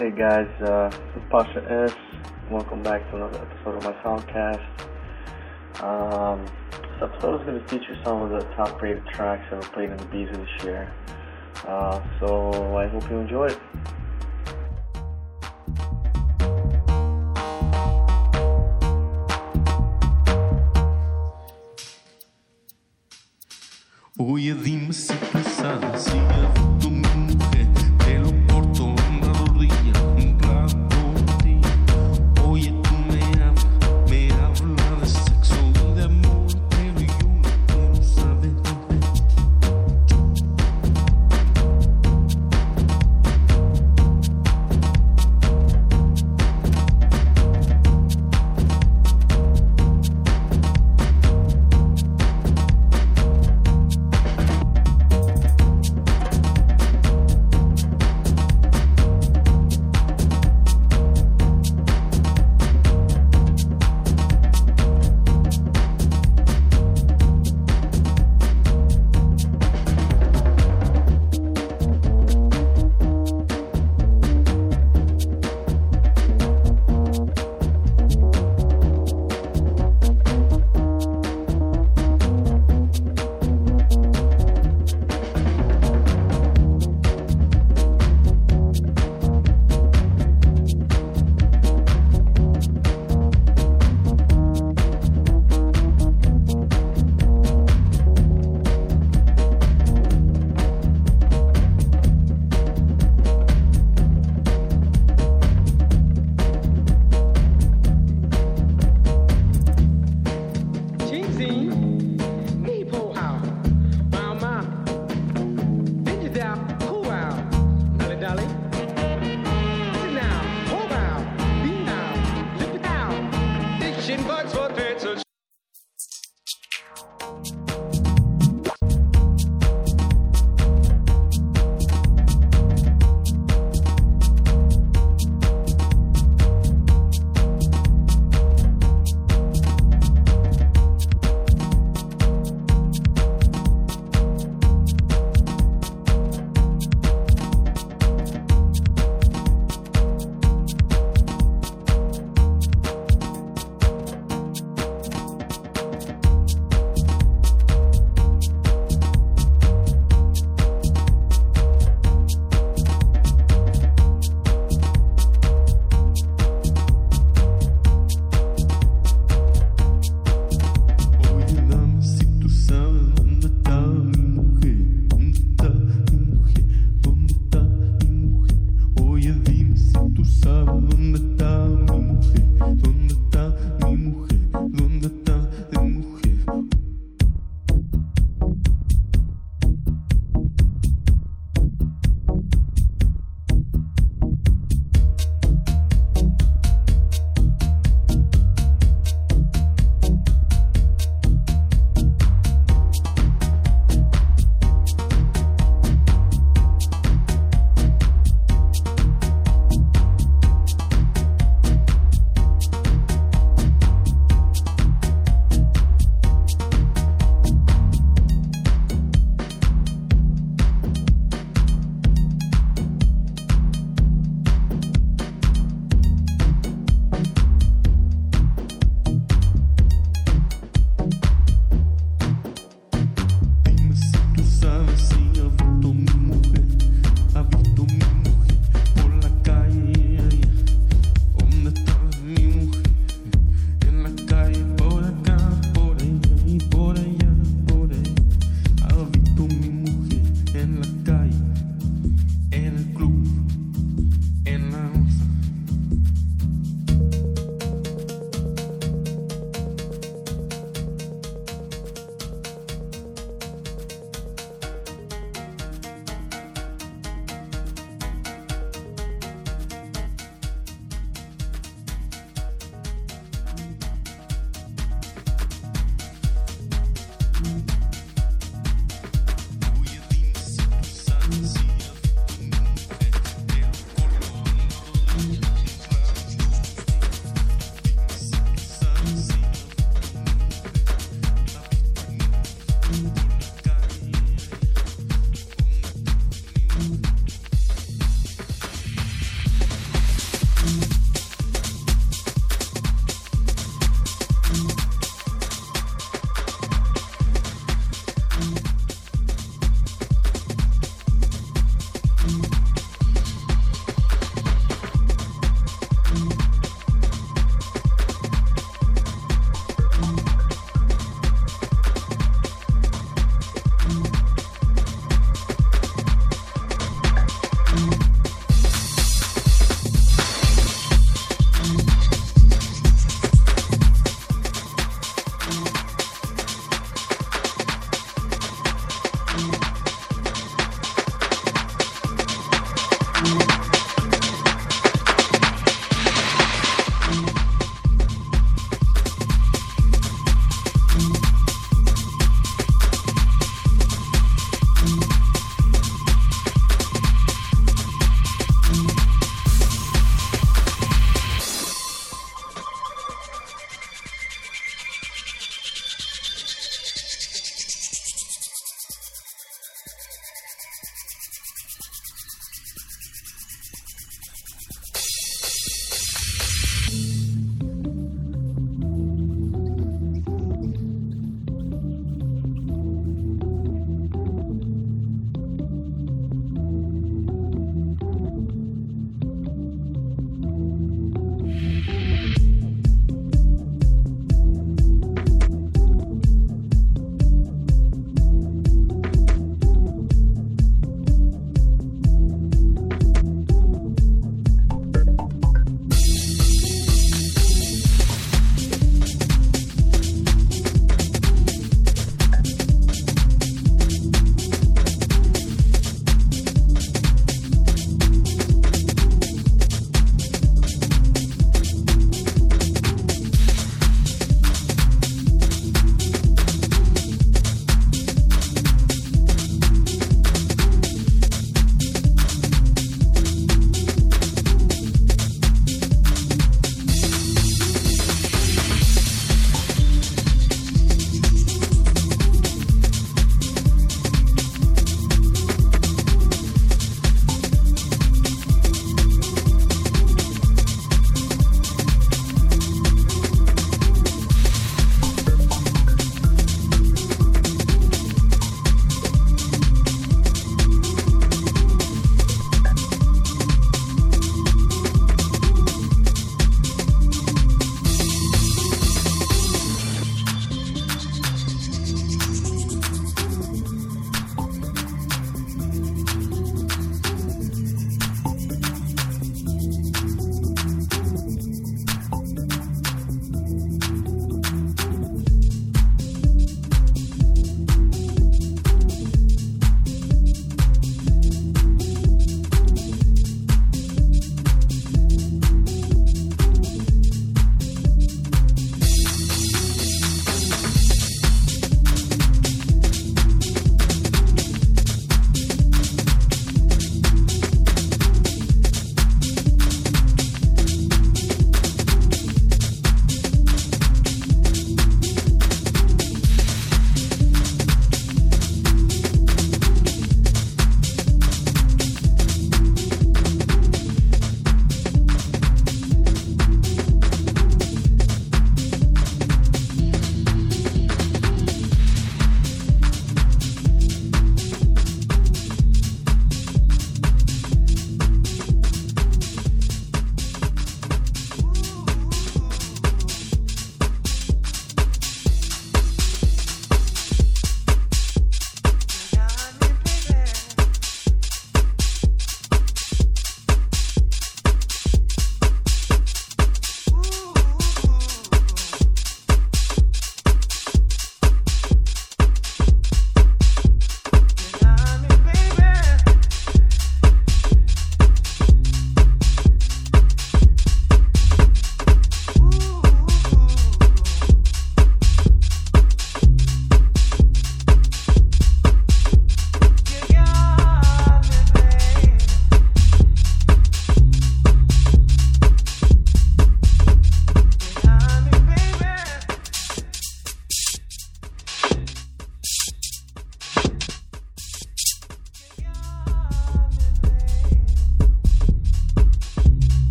Hey guys, uh, this is Pasha S. Welcome back to another episode of my Soundcast. Um, this episode is going to feature some of the top rated tracks that were played in the Beezy this year. Uh, so I hope you enjoy it.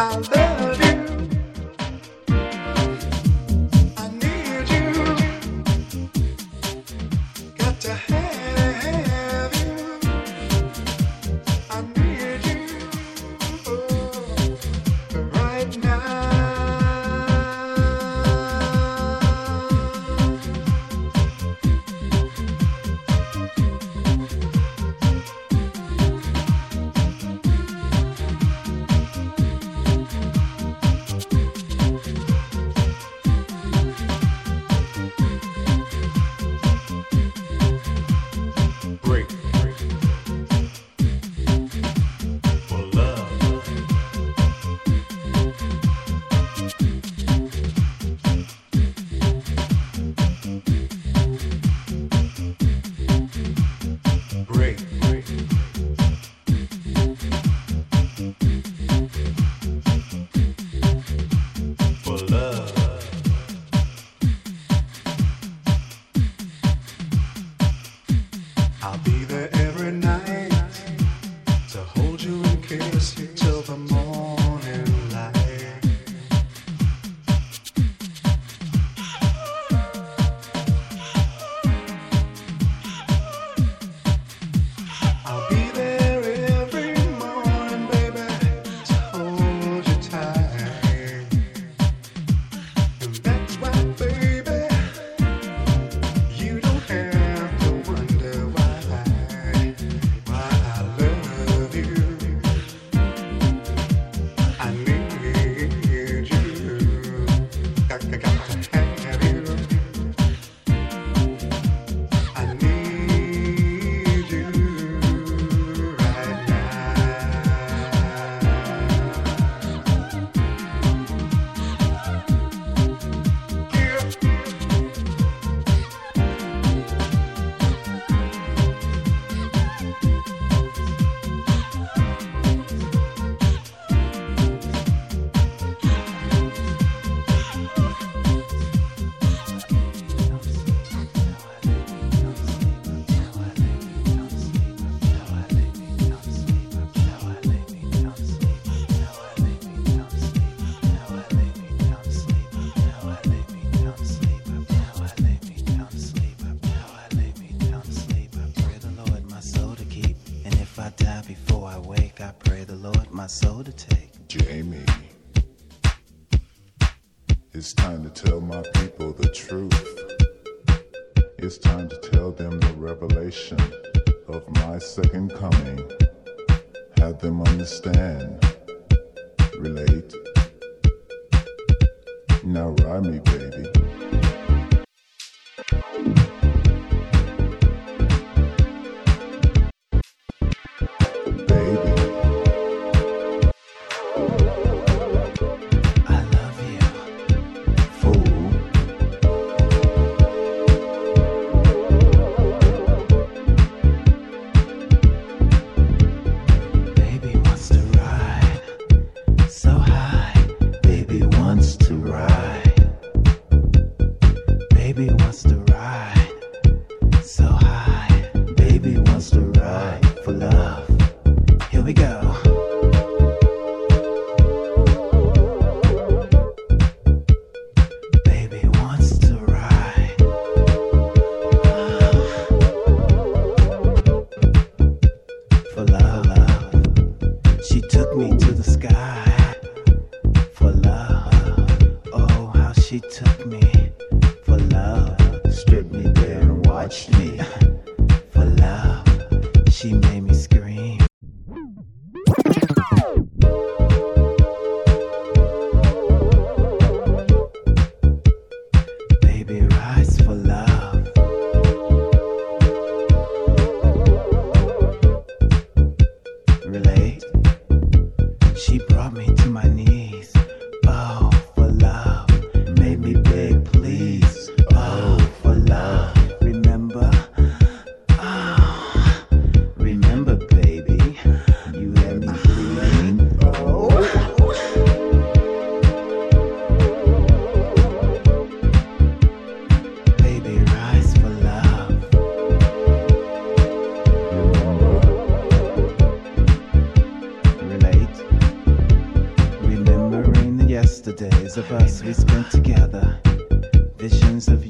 You of us we spent together. Visions of you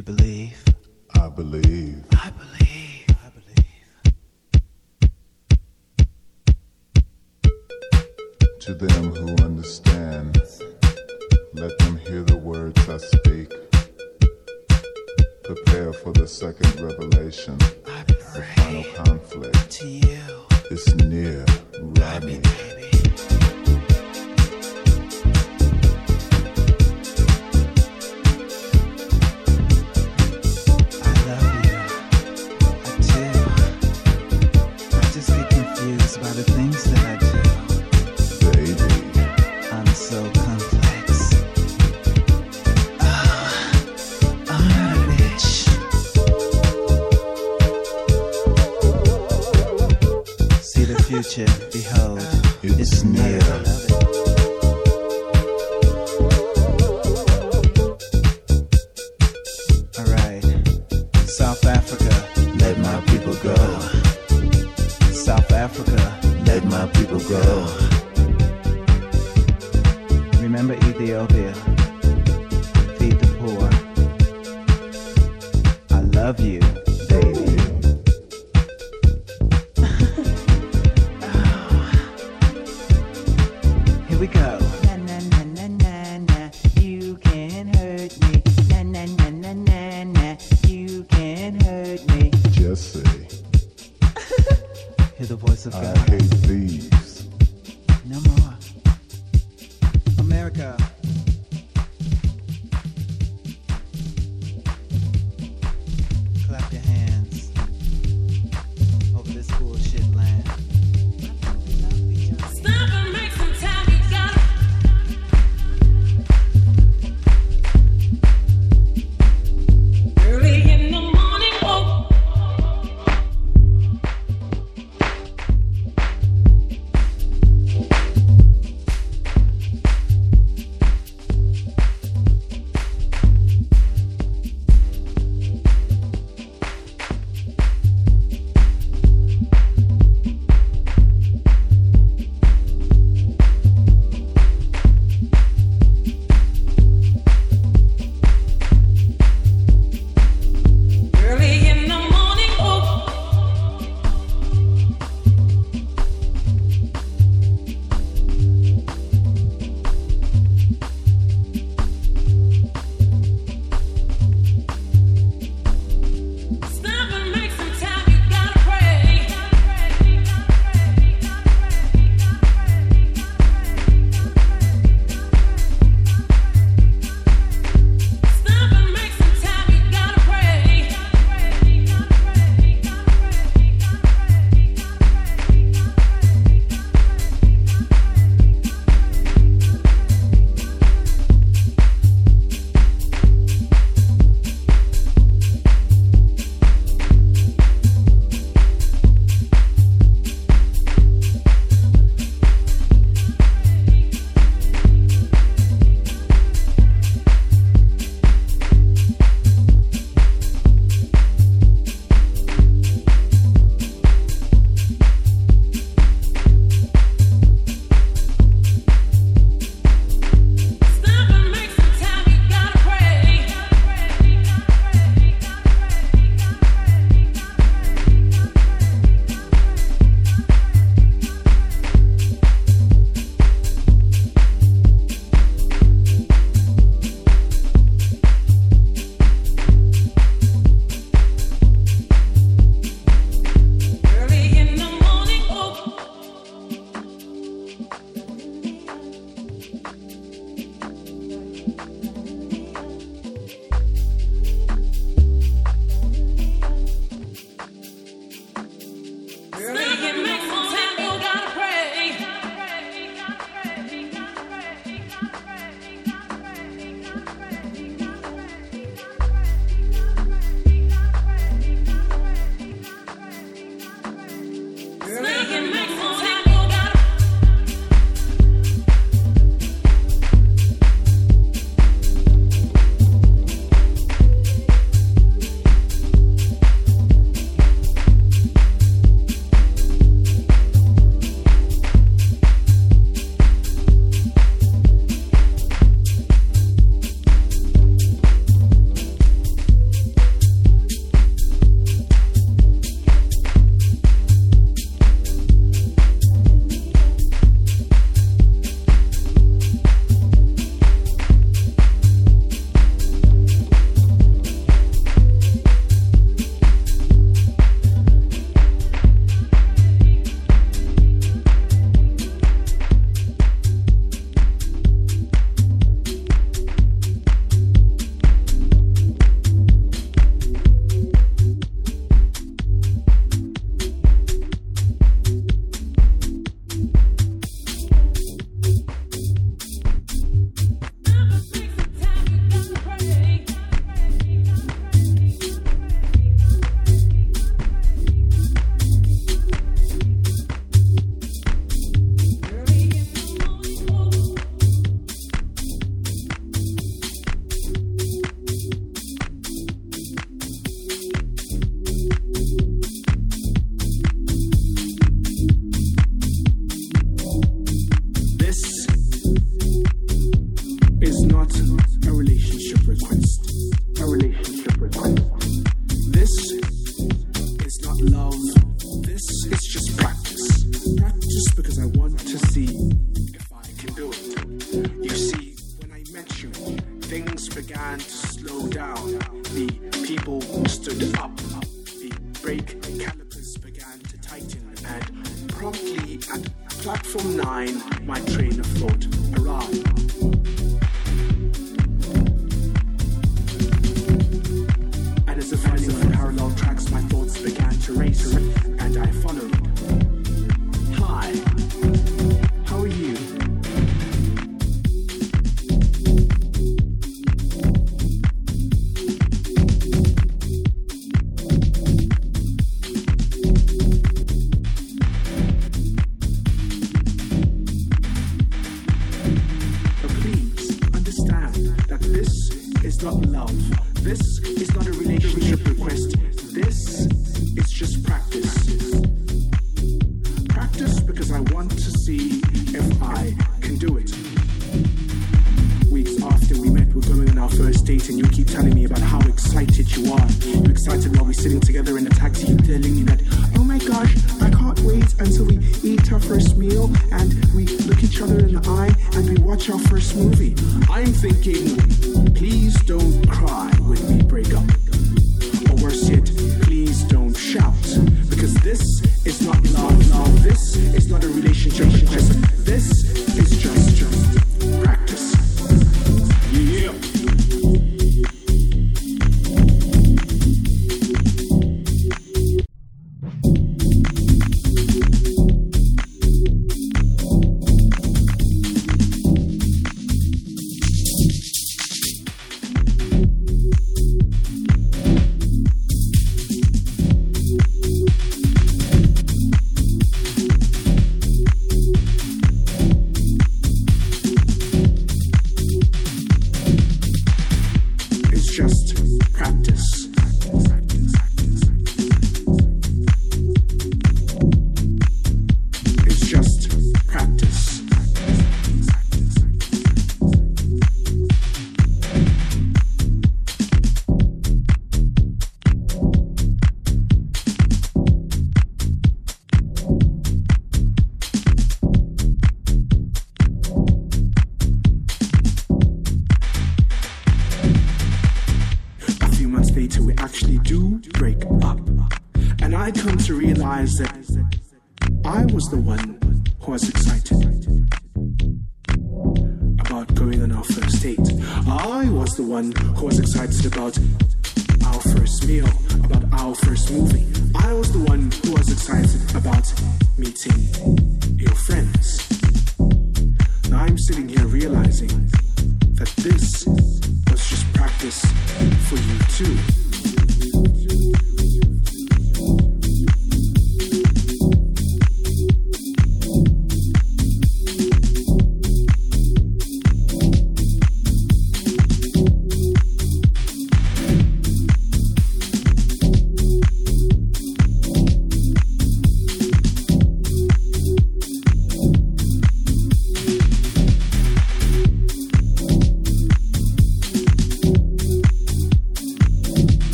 believe.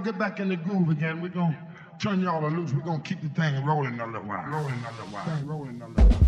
We're gonna get back in the groove again. We're gonna turn y'all loose. We're gonna keep the thing rolling a little while. Rolling a little while. Rolling a little while.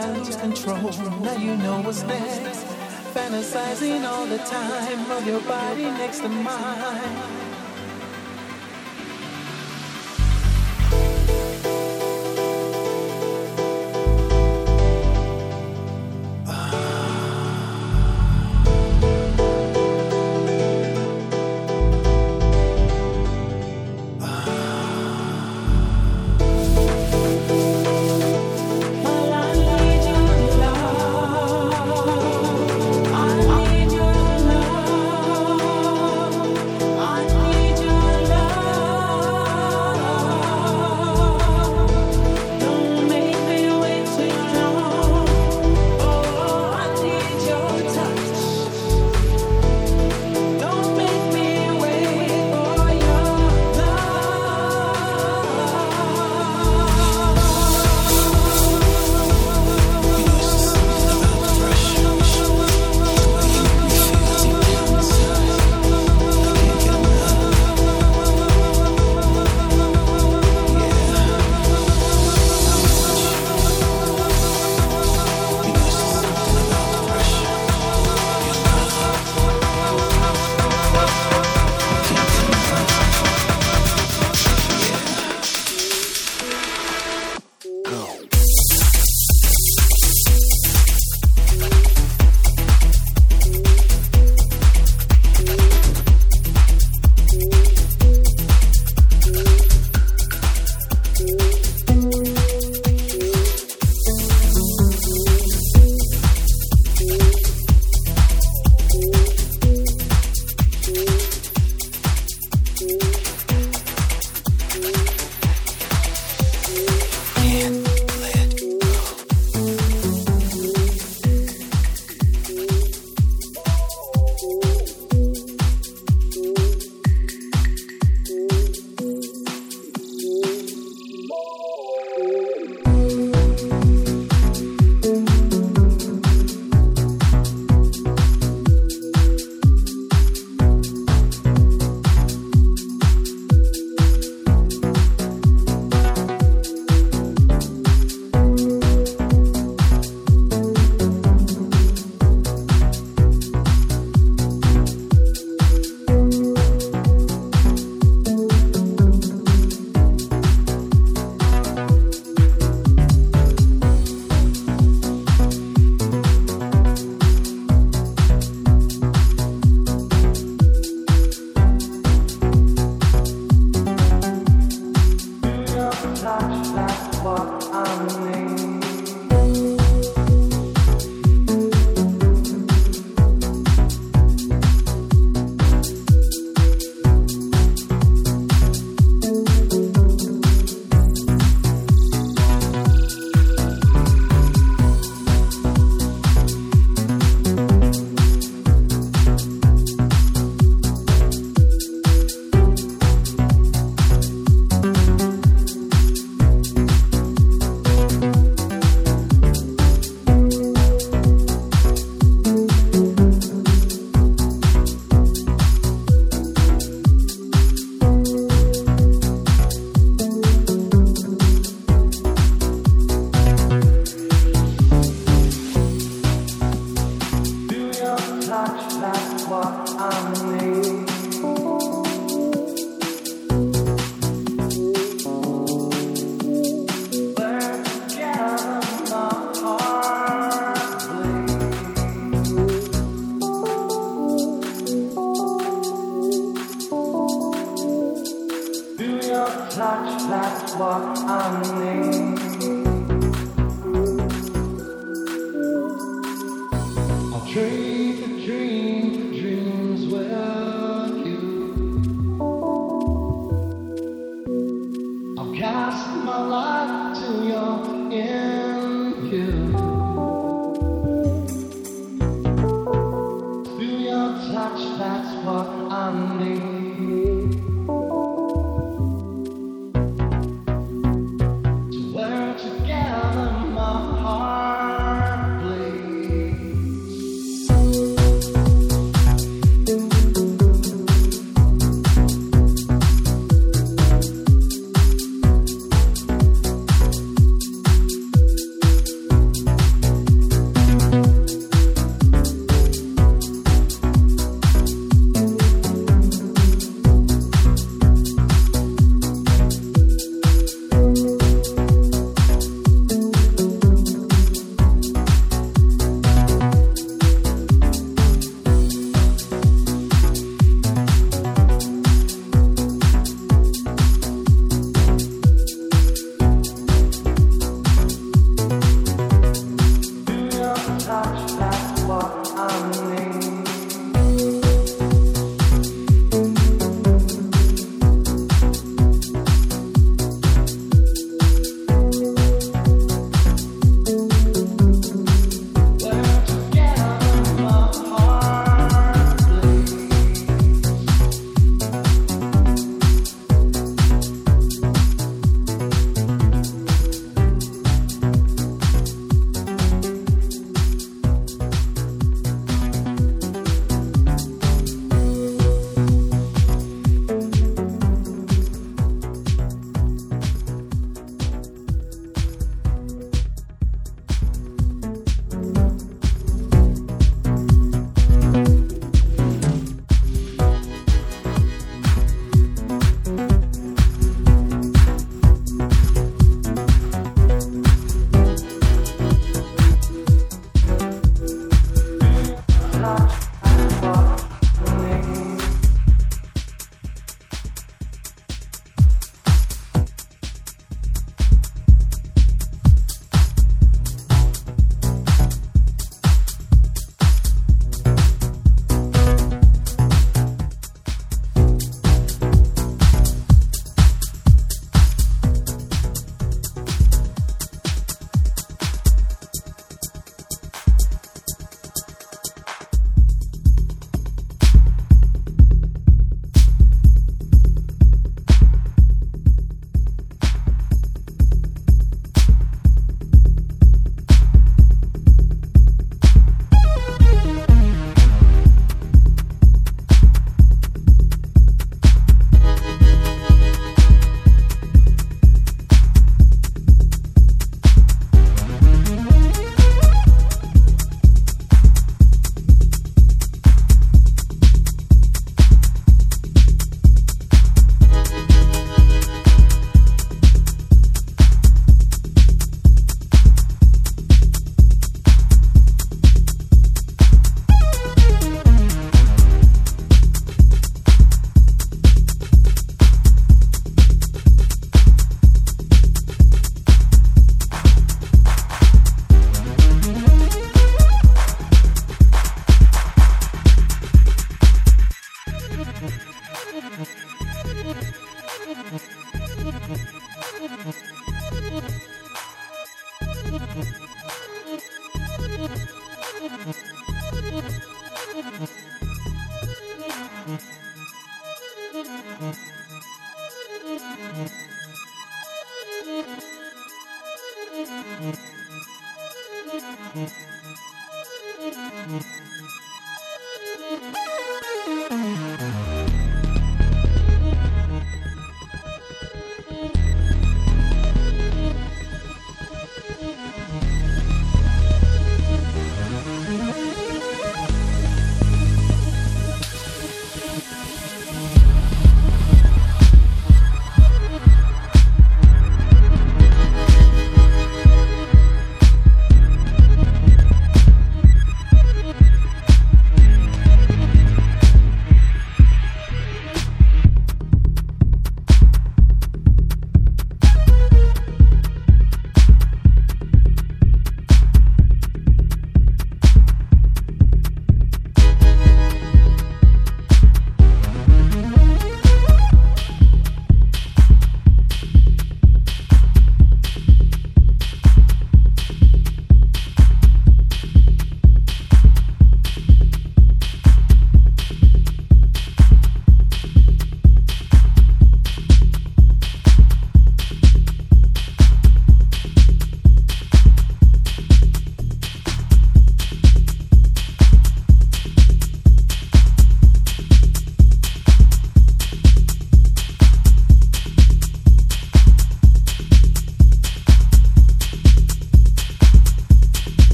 got control. Now you know what's next. Fantasizing all the time of your body next to mine.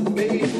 Baby.